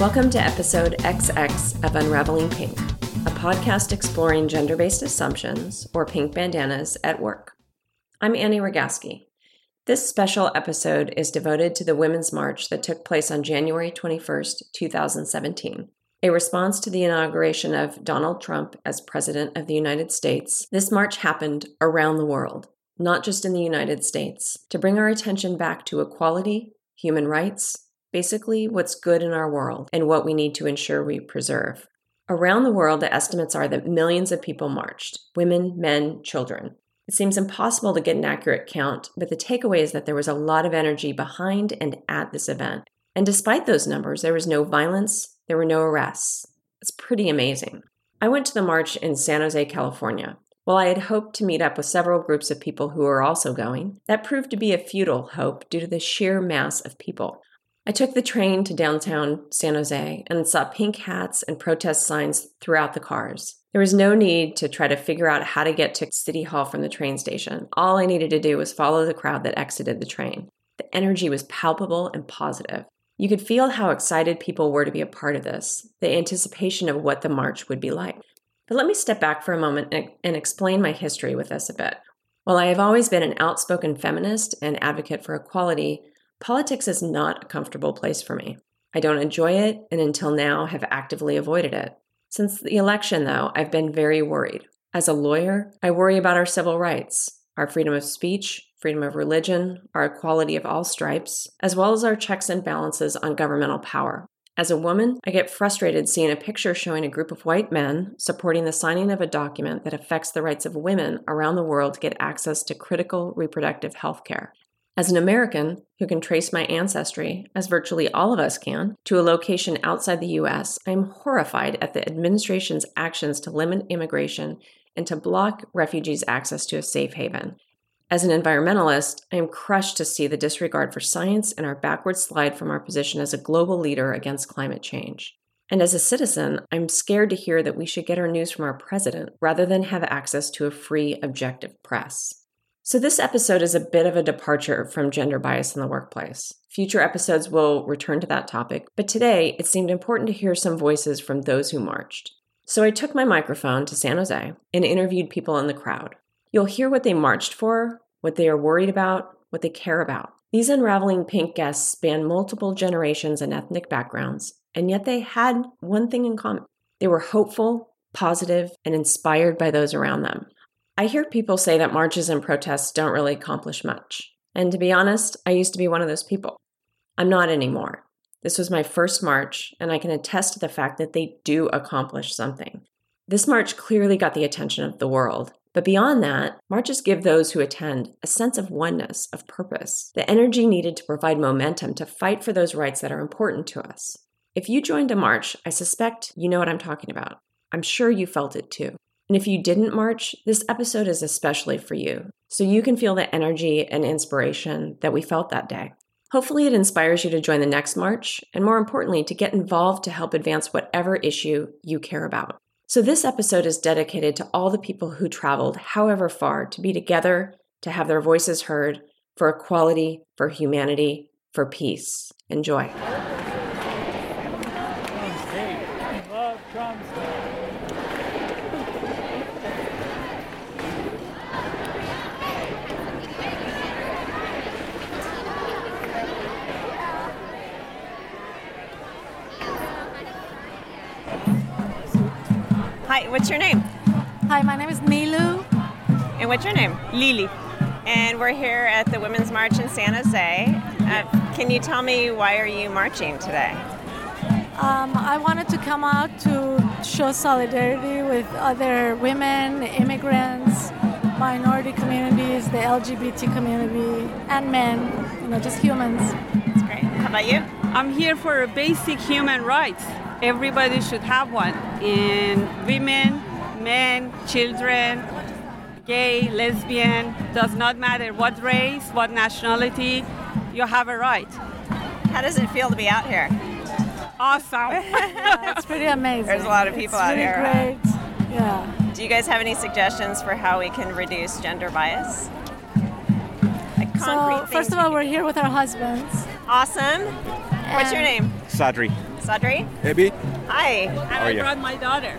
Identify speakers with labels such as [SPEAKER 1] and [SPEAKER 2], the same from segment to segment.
[SPEAKER 1] Welcome to episode XX of Unraveling Pink, a podcast exploring gender based assumptions or pink bandanas at work. I'm Annie Rogaski. This special episode is devoted to the Women's March that took place on January 21st, 2017. A response to the inauguration of Donald Trump as President of the United States, this march happened around the world, not just in the United States, to bring our attention back to equality, human rights, basically what's good in our world and what we need to ensure we preserve. Around the world, the estimates are that millions of people marched women, men, children. It seems impossible to get an accurate count, but the takeaway is that there was a lot of energy behind and at this event. And despite those numbers, there was no violence, there were no arrests. It's pretty amazing. I went to the march in San Jose, California. While I had hoped to meet up with several groups of people who were also going, that proved to be a futile hope due to the sheer mass of people. I took the train to downtown San Jose and saw pink hats and protest signs throughout the cars. There was no need to try to figure out how to get to City Hall from the train station. All I needed to do was follow the crowd that exited the train. The energy was palpable and positive. You could feel how excited people were to be a part of this, the anticipation of what the march would be like. But let me step back for a moment and, explain my history with this a bit. While I have always been an outspoken feminist and advocate for equality, Politics is not a comfortable place for me. I don't enjoy it, and until now have actively avoided it. Since the election, though, I've been very worried. As a lawyer, I worry about our civil rights, our freedom of speech, freedom of religion, our equality of all stripes, as well as our checks and balances on governmental power. As a woman, I get frustrated seeing a picture showing a group of white men supporting the signing of a document that affects the rights of women around the world to get access to critical reproductive health care. As an American who can trace my ancestry, as virtually all of us can, to a location outside the US, I am horrified at the administration's actions to limit immigration and to block refugees' access to a safe haven. As an environmentalist, I am crushed to see the disregard for science and our backward slide from our position as a global leader against climate change. And as a citizen, I'm scared to hear that we should get our news from our president rather than have access to a free, objective press. So, this episode is a bit of a departure from gender bias in the workplace. Future episodes will return to that topic, but today it seemed important to hear some voices from those who marched. So, I took my microphone to San Jose and interviewed people in the crowd. You'll hear what they marched for, what they are worried about, what they care about. These unraveling pink guests span multiple generations and ethnic backgrounds, and yet they had one thing in common they were hopeful, positive, and inspired by those around them. I hear people say that marches and protests don't really accomplish much. And to be honest, I used to be one of those people. I'm not anymore. This was my first march, and I can attest to the fact that they do accomplish something. This march clearly got the attention of the world. But beyond that, marches give those who attend a sense of oneness, of purpose, the energy needed to provide momentum to fight for those rights that are important to us. If you joined a march, I suspect you know what I'm talking about. I'm sure you felt it too. And if you didn't march, this episode is especially for you, so you can feel the energy and inspiration that we felt that day. Hopefully, it inspires you to join the next march, and more importantly, to get involved to help advance whatever issue you care about. So, this episode is dedicated to all the people who traveled, however far, to be together, to have their voices heard, for equality, for humanity, for peace. and Enjoy. Hi, what's your name?
[SPEAKER 2] Hi, my name is Nilu.
[SPEAKER 1] And what's your name?
[SPEAKER 3] Lily.
[SPEAKER 1] And we're here at the Women's March in San Jose. Uh, can you tell me why are you marching today?
[SPEAKER 2] Um, I wanted to come out to show solidarity with other women, immigrants, minority communities, the LGBT community, and men, you know, just humans.
[SPEAKER 1] That's great. How about you?
[SPEAKER 3] I'm here for basic human rights everybody should have one. In women, men, children, gay, lesbian, does not matter what race, what nationality, you have a right.
[SPEAKER 1] How does it feel to be out here?
[SPEAKER 3] Awesome.
[SPEAKER 2] yeah, it's pretty amazing.
[SPEAKER 1] There's a lot of people
[SPEAKER 2] it's
[SPEAKER 1] out
[SPEAKER 2] really
[SPEAKER 1] here.
[SPEAKER 2] Great. Yeah.
[SPEAKER 1] Do you guys have any suggestions for how we can reduce gender bias?
[SPEAKER 2] Like so, first of all, we're here with our husbands.
[SPEAKER 1] Awesome. What's your name?
[SPEAKER 4] Sadri. Sadri?
[SPEAKER 5] Abby?
[SPEAKER 4] Hi.
[SPEAKER 3] And
[SPEAKER 5] are
[SPEAKER 3] I
[SPEAKER 5] you?
[SPEAKER 3] brought my daughter.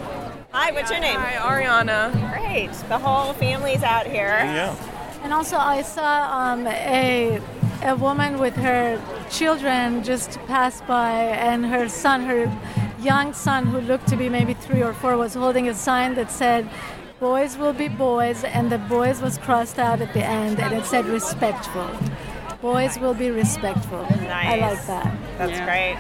[SPEAKER 4] Hi, what's your name?
[SPEAKER 6] Hi, Ariana.
[SPEAKER 4] Great. The whole family's out here.
[SPEAKER 5] Yeah.
[SPEAKER 2] And also, I saw um, a a woman with her children just pass by, and her son, her young son, who looked to be maybe three or four, was holding a sign that said, "Boys will be boys," and the boys was crossed out at the end, and it said "respectful." Boys will be respectful.
[SPEAKER 4] Nice.
[SPEAKER 2] I like that.
[SPEAKER 4] That's
[SPEAKER 3] Yeah.
[SPEAKER 4] great.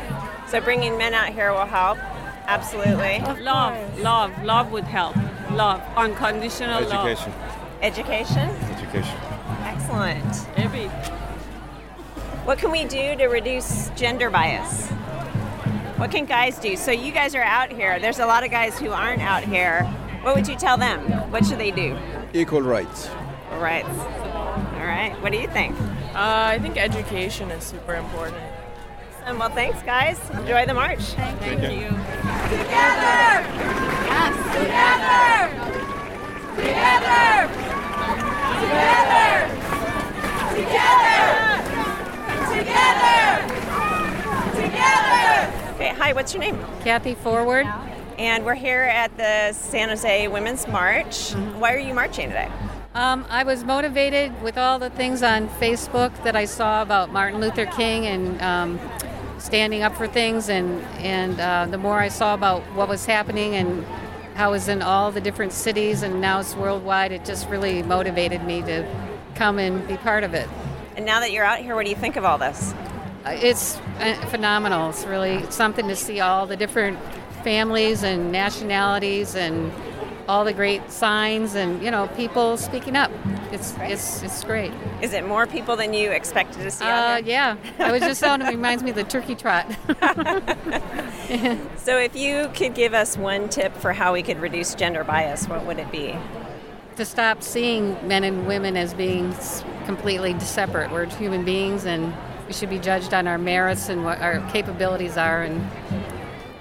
[SPEAKER 4] So bringing men out here will help. Absolutely.
[SPEAKER 3] Love, love, love would help. Love, unconditional love.
[SPEAKER 5] Education.
[SPEAKER 4] Education.
[SPEAKER 5] Education.
[SPEAKER 4] Excellent.
[SPEAKER 3] Every
[SPEAKER 4] What can we do to reduce gender bias? What can guys do? So you guys are out here. There's a lot of guys who aren't out here. What would you tell them? What should they do?
[SPEAKER 5] Equal rights.
[SPEAKER 4] Rights. All right. What do you think?
[SPEAKER 6] Uh, I think education is super important.
[SPEAKER 4] Um, well, thanks, guys. Enjoy the march.
[SPEAKER 5] Thank you. You. Together! Yes, together! Together! Together! Together! Together!
[SPEAKER 4] Okay. Hi. What's your name?
[SPEAKER 7] Kathy Forward.
[SPEAKER 4] And we're here at the San Jose Women's March. Why are you marching today?
[SPEAKER 7] Um, I was motivated with all the things on Facebook that I saw about Martin Luther King and um, standing up for things, and and uh, the more I saw about what was happening and how it was in all the different cities and now it's worldwide, it just really motivated me to come and be part of it.
[SPEAKER 4] And now that you're out here, what do you think of all this?
[SPEAKER 7] Uh, It's uh, phenomenal. It's really something to see all the different families and nationalities and all the great signs and you know people speaking up. It's it's it's great.
[SPEAKER 4] Is it more people than you expected to see
[SPEAKER 7] Uh, yeah, I was just on. It reminds me of the turkey trot.
[SPEAKER 4] So, if you could give us one tip for how we could reduce gender bias, what would it be?
[SPEAKER 7] to stop seeing men and women as being completely separate. We're human beings, and we should be judged on our merits and what our capabilities are, and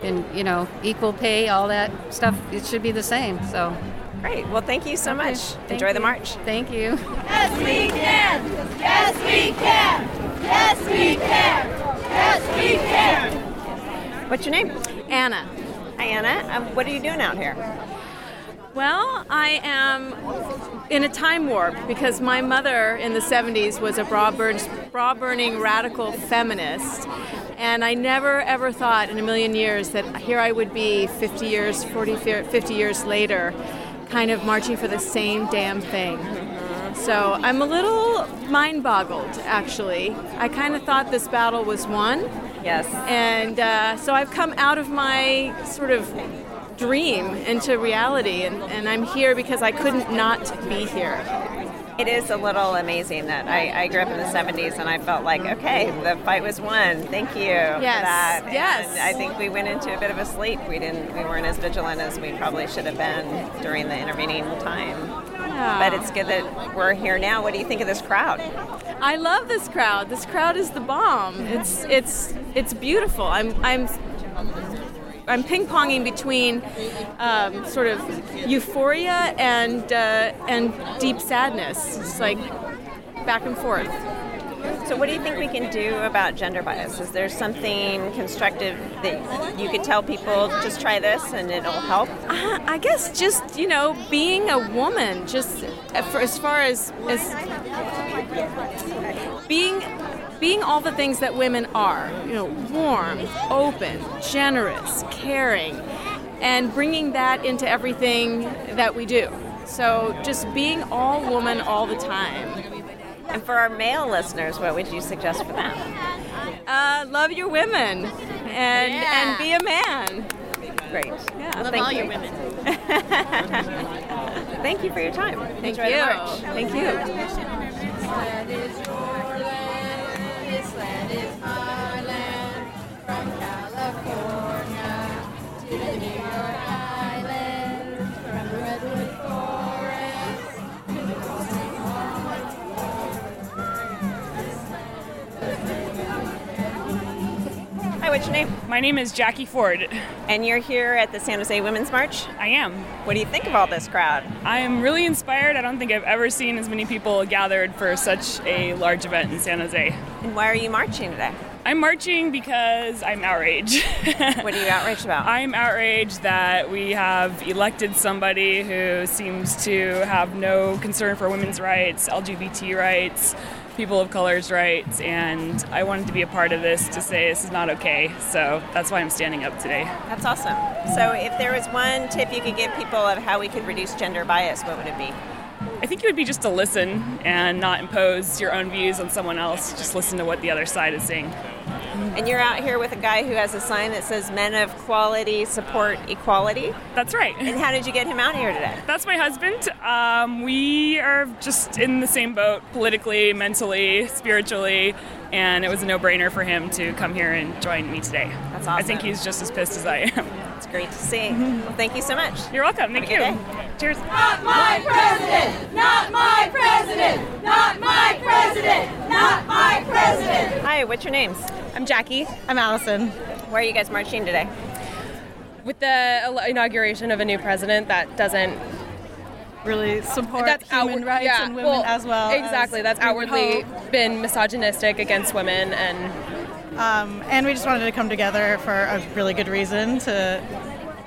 [SPEAKER 7] and you know, equal pay, all that stuff. It should be the same. So.
[SPEAKER 4] Great. Well, thank you so much.
[SPEAKER 7] Thank
[SPEAKER 4] Enjoy the march.
[SPEAKER 7] Thank you.
[SPEAKER 8] Yes, we can. Yes, we can. Yes, we can. Yes, we can.
[SPEAKER 4] What's your name?
[SPEAKER 9] Anna.
[SPEAKER 4] Hi, Anna. Um, what are you doing out here?
[SPEAKER 9] Well, I am in a time warp because my mother in the 70s was a bra, burn, bra burning radical feminist. And I never ever thought in a million years that here I would be 50 years, 40, 50 years later, kind of marching for the same damn thing. So I'm a little mind boggled, actually. I kind of thought this battle was won.
[SPEAKER 4] Yes.
[SPEAKER 9] And uh, so I've come out of my sort of dream into reality, and, and I'm here because I couldn't not be here.
[SPEAKER 4] It is a little amazing that I, I grew up in the 70s and I felt like, okay, the fight was won. Thank you for
[SPEAKER 9] Yes,
[SPEAKER 4] that.
[SPEAKER 9] yes.
[SPEAKER 4] And I think we went into a bit of a sleep. We didn't. We weren't as vigilant as we probably should have been during the intervening time. Yeah. But it's good that we're here now. What do you think of this crowd?
[SPEAKER 9] I love this crowd. This crowd is the bomb. It's it's it's beautiful. I'm I'm I'm ping ponging between um, sort of euphoria and uh, and deep sadness. It's like back and forth.
[SPEAKER 4] So, what do you think we can do about gender bias? Is there something constructive that you could tell people, just try this and it'll help?
[SPEAKER 9] Uh, I guess just you know being a woman, just uh, for, as far as as being being all the things that women are, you know, warm, open, generous, caring, and bringing that into everything that we do. So just being all woman all the time.
[SPEAKER 4] And for our male listeners, what would you suggest for them?
[SPEAKER 9] Uh, love your women and and be a man.
[SPEAKER 4] Great.
[SPEAKER 9] Yeah, love
[SPEAKER 4] thank
[SPEAKER 9] all
[SPEAKER 4] you.
[SPEAKER 9] your women.
[SPEAKER 4] Thank you for your time.
[SPEAKER 9] Thank
[SPEAKER 4] Enjoy
[SPEAKER 9] you. Thank you.
[SPEAKER 4] What's your name?
[SPEAKER 10] My name is Jackie Ford.
[SPEAKER 4] And you're here at the San Jose Women's March?
[SPEAKER 10] I am.
[SPEAKER 4] What do you think of all this crowd?
[SPEAKER 10] I am really inspired. I don't think I've ever seen as many people gathered for such a large event in San Jose.
[SPEAKER 4] And why are you marching today?
[SPEAKER 10] I'm marching because I'm outraged.
[SPEAKER 4] What are you outraged about?
[SPEAKER 10] I'm outraged that we have elected somebody who seems to have no concern for women's rights, LGBT rights, people of color's rights, and I wanted to be a part of this to say this is not okay. So that's why I'm standing up today.
[SPEAKER 4] That's awesome. So, if there was one tip you could give people of how we could reduce gender bias, what would it be?
[SPEAKER 10] I think it would be just to listen and not impose your own views on someone else. Just listen to what the other side is saying.
[SPEAKER 4] And you're out here with a guy who has a sign that says "Men of Quality Support Equality."
[SPEAKER 10] That's right.
[SPEAKER 4] And how did you get him out here today?
[SPEAKER 10] That's my husband. Um, we are just in the same boat politically, mentally, spiritually, and it was a no brainer for him to come here and join me today.
[SPEAKER 4] That's awesome.
[SPEAKER 10] I think he's just as pissed as I am.
[SPEAKER 4] It's great to see. Well, thank you so much.
[SPEAKER 10] You're welcome. Thank
[SPEAKER 4] Have
[SPEAKER 10] you. Cheers.
[SPEAKER 8] Not my president! Not my president! Not my president! Not my president!
[SPEAKER 4] Hi, what's your names?
[SPEAKER 5] I'm Jackie.
[SPEAKER 11] I'm Allison.
[SPEAKER 4] Where are you guys marching today?
[SPEAKER 5] With the inauguration of a new president that doesn't
[SPEAKER 11] Really support
[SPEAKER 5] that's
[SPEAKER 11] human
[SPEAKER 5] outward-
[SPEAKER 11] rights
[SPEAKER 5] yeah,
[SPEAKER 11] and women
[SPEAKER 5] well,
[SPEAKER 11] as well. as
[SPEAKER 5] Exactly, that's
[SPEAKER 11] we would
[SPEAKER 5] outwardly
[SPEAKER 11] hope.
[SPEAKER 5] been misogynistic against women, and
[SPEAKER 11] Um, and we just wanted to come together for a really good reason to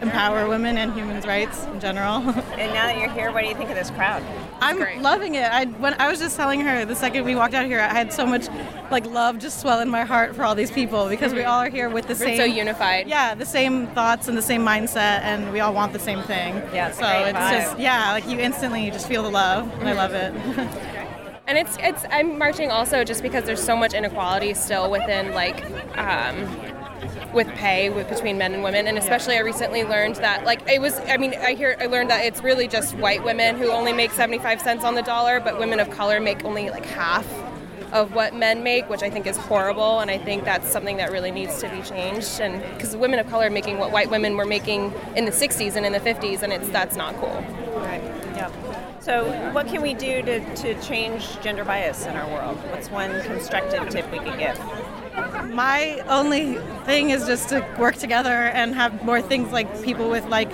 [SPEAKER 11] empower women and human rights in general.
[SPEAKER 4] And now that you're here, what do you think of this crowd?
[SPEAKER 11] I'm
[SPEAKER 5] great.
[SPEAKER 11] loving it. I when I was just telling her the second we walked out here, I had so much like love just swell in my heart for all these people because we all are here with the
[SPEAKER 5] we're
[SPEAKER 11] same
[SPEAKER 5] so unified.
[SPEAKER 11] Yeah, the same thoughts and the same mindset, and we all want the same thing.
[SPEAKER 4] Yeah, it's
[SPEAKER 11] so it's
[SPEAKER 4] vibe.
[SPEAKER 11] just yeah, like you instantly you just feel the love, and I love it.
[SPEAKER 5] And it's it's I'm marching also just because there's so much inequality still within like um, with pay with, between men and women, and especially I recently learned that like it was I mean I hear I learned that it's really just white women who only make 75 cents on the dollar, but women of color make only like half of what men make, which I think is horrible, and I think that's something that really needs to be changed. And because women of color are making what white women were making in the 60s and in the 50s, and it's that's not cool.
[SPEAKER 4] Right. Yeah. So, what can we do to, to change gender bias in our world? What's one constructive tip we could give?
[SPEAKER 11] My only thing is just to work together and have more things like people with like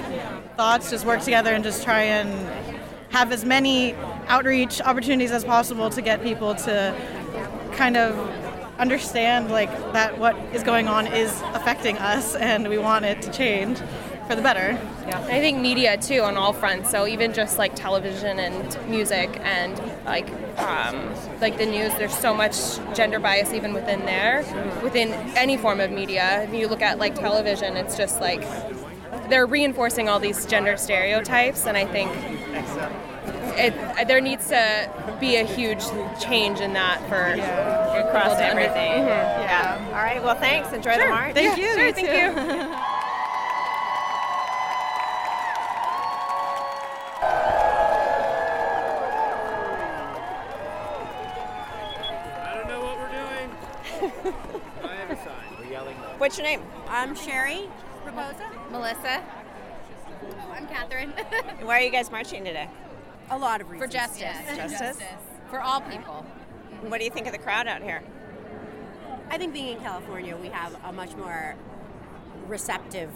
[SPEAKER 11] thoughts just work together and just try and have as many outreach opportunities as possible to get people to kind of understand like that what is going on is affecting us and we want it to change for the better.
[SPEAKER 5] And I think media too on all fronts. So even just like television and music and like um, like the news, there's so much gender bias even within there, within any form of media. If you look at like television, it's just like they're reinforcing all these gender stereotypes, and I think it, there needs to be a huge change in that for people
[SPEAKER 4] Across
[SPEAKER 5] to under-
[SPEAKER 4] everything.
[SPEAKER 5] Mhm.
[SPEAKER 4] Yeah. All right. Well, thanks. Enjoy the march.
[SPEAKER 11] Thank you.
[SPEAKER 5] Sure,
[SPEAKER 11] you
[SPEAKER 5] thank
[SPEAKER 11] too.
[SPEAKER 5] you.
[SPEAKER 4] your name?
[SPEAKER 12] I'm Sherry Raposa. Melissa. I'm Catherine.
[SPEAKER 4] Why are you guys marching today?
[SPEAKER 12] A lot of reasons. For justice.
[SPEAKER 4] Justice?
[SPEAKER 12] For all people.
[SPEAKER 4] What do you think of the crowd out here?
[SPEAKER 12] I think being in California, we have a much more receptive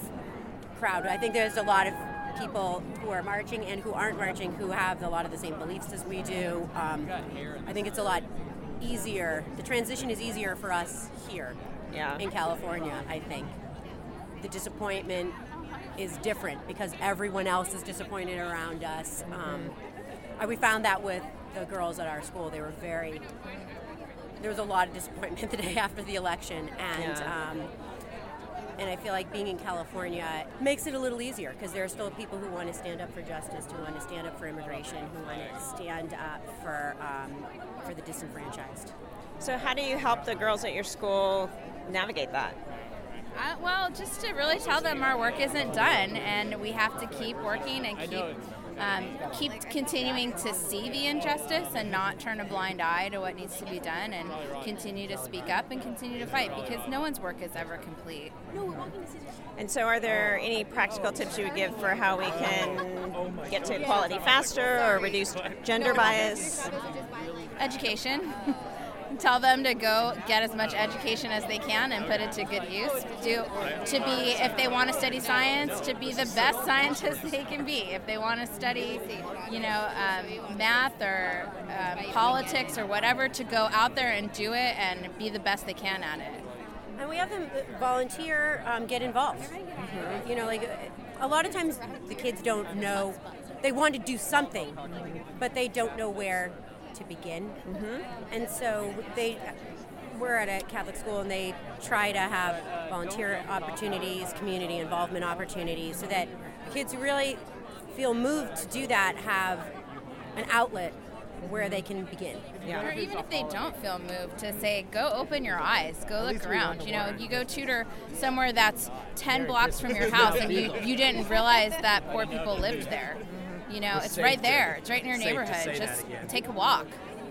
[SPEAKER 12] crowd. I think there's a lot of people who are marching and who aren't marching who have a lot of the same beliefs as we do. Um, I think it's a lot easier. The transition is easier for us here
[SPEAKER 4] Yeah.
[SPEAKER 12] in California, I think. The disappointment is different because everyone else is disappointed around us. Um, uh, we found that with the girls at our school. They were very, there was a lot of disappointment the day after the election. And,
[SPEAKER 4] Yeah.
[SPEAKER 12] um, and I feel like being in California makes it a little easier because there are still people who want to stand up for justice, who want to stand up for immigration, who want to stand up for, um, for the disenfranchised.
[SPEAKER 4] So, how do you help the girls at your school navigate that?
[SPEAKER 13] Uh, well, just to really tell them our work isn't done, and we have to keep working and keep um, keep continuing to see the injustice and not turn a blind eye to what needs to be done, and continue to speak up and continue to fight because no one's work is ever complete.
[SPEAKER 4] And so, are there any practical tips you would give for how we can get to equality faster or reduce gender bias?
[SPEAKER 13] Education. Tell them to go get as much education as they can and put it to good use. Do to be if they want to study science, to be the best scientists they can be. If they want to study, you know, um, math or um, politics or whatever, to go out there and do it and be the best they can at it.
[SPEAKER 12] And we have them volunteer, um, get involved. You know, like a lot of times the kids don't know, they want to do something, but they don't know where to begin. And so they, we're at a Catholic school and they try to have volunteer opportunities, community involvement opportunities, so that kids who really feel moved to do that have an outlet where they can begin.
[SPEAKER 13] Or even if they don't feel moved, to say, go open your eyes, go look around. You know, you go tutor somewhere that's 10 blocks from your house and you, you didn't realize that poor people lived there. You know,
[SPEAKER 4] It's
[SPEAKER 13] it's
[SPEAKER 4] safe
[SPEAKER 13] right
[SPEAKER 4] to-
[SPEAKER 13] there, it's right in your neighborhood. Just take a walk,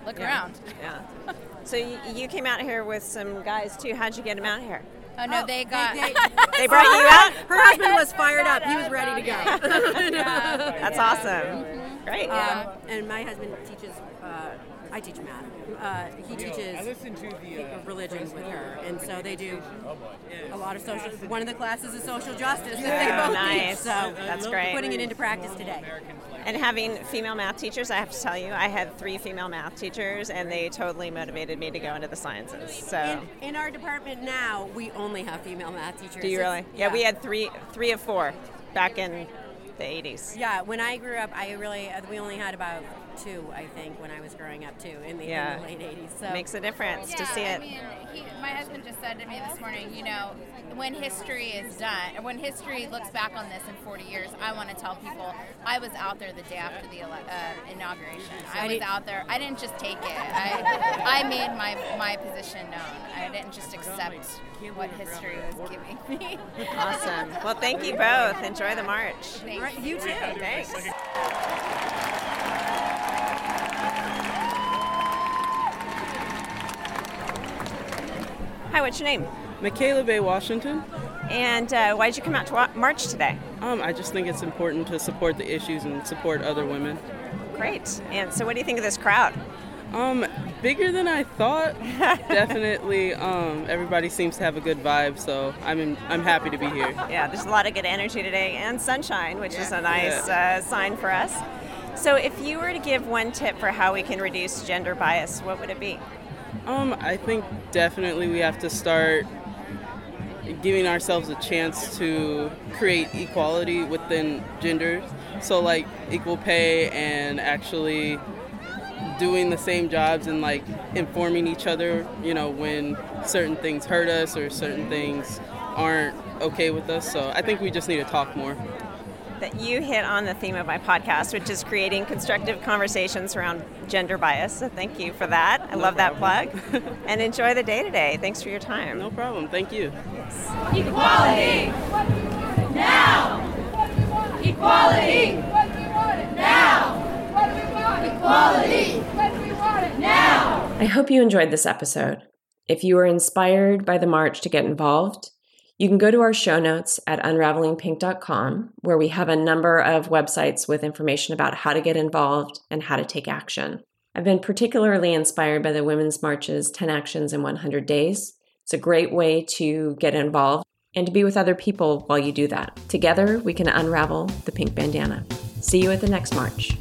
[SPEAKER 13] look
[SPEAKER 4] Yeah.
[SPEAKER 13] around.
[SPEAKER 4] Yeah. So you, you came out here with some guys too. How'd you get them out here?
[SPEAKER 13] Oh no, they got.
[SPEAKER 4] They brought you out.
[SPEAKER 12] Her husband was fired up. He was ready to go.
[SPEAKER 4] That's awesome. Great.
[SPEAKER 12] Um, and my husband teaches. Uh, I teach math. Uh, he teaches religion with her, and so they do a lot of social. One of the classes is social justice. that they
[SPEAKER 4] Oh,
[SPEAKER 12] both
[SPEAKER 4] nice.
[SPEAKER 12] teach, so
[SPEAKER 4] That's great.
[SPEAKER 12] Putting it into practice today.
[SPEAKER 4] And having female math teachers, I have to tell you, I had three female math teachers, and they totally motivated me to go into the sciences. So.
[SPEAKER 12] In, in our department now, we only have female math teachers.
[SPEAKER 4] Do you really?
[SPEAKER 12] It's-
[SPEAKER 4] Yeah, we had three, three of four back in the 80s.
[SPEAKER 12] Yeah, when I grew up, I really uh, we only had about two, I think, when I was growing up too, in the,
[SPEAKER 4] Yeah.
[SPEAKER 12] in the late '80s. So
[SPEAKER 4] Makes a difference to
[SPEAKER 13] Yeah,
[SPEAKER 4] see
[SPEAKER 13] I
[SPEAKER 4] it.
[SPEAKER 13] mean, he, my husband just said to me this morning, you know, when history is done, when history looks back on this in 40 years, I want to tell people I was out there the day after the ele- uh, inauguration. I was out there. I didn't just take it. I, I made my my position known. I didn't just accept what history was giving me.
[SPEAKER 4] Awesome. Well, thank you both. Enjoy the march.
[SPEAKER 13] Thank
[SPEAKER 12] Right, you too.
[SPEAKER 4] Thanks. Hi, what's your name?
[SPEAKER 14] Michaela Bay Washington.
[SPEAKER 4] And uh, why did you come out to wa- march today?
[SPEAKER 14] Um, I just think it's important to support the issues and support other women.
[SPEAKER 4] Great. And so, what do you think of this crowd?
[SPEAKER 14] Um, bigger than I thought. Definitely. Um, everybody seems to have a good vibe, so I'm in, I'm happy to be here.
[SPEAKER 4] Yeah, there's a lot of good energy today and sunshine, which is a nice uh, sign for us. So, if you were to give one tip for how we can reduce gender bias, what would it be?
[SPEAKER 14] Um, I think definitely we have to start giving ourselves a chance to create equality within genders. So like equal pay and actually doing the same jobs and like informing each other, you know, when certain things hurt us or certain things aren't okay with us. So I think we just need to talk more.
[SPEAKER 4] That you hit on the theme of my podcast, which is creating constructive conversations around gender bias. So, thank you for that. I
[SPEAKER 14] No
[SPEAKER 4] love that plug. and enjoy the day today. Thanks for your time.
[SPEAKER 14] No problem. Thank you.
[SPEAKER 8] Equality! Now! Equality! Now! Equality! Now!
[SPEAKER 1] I hope you enjoyed this episode. If you were inspired by the march to get involved, you can go to our show notes at unravelingpink.com, where we have a number of websites with information about how to get involved and how to take action. I've been particularly inspired by the Women's March's 10 Actions in 100 Days. It's a great way to get involved and to be with other people while you do that. Together, we can unravel the pink bandana. See you at the next march.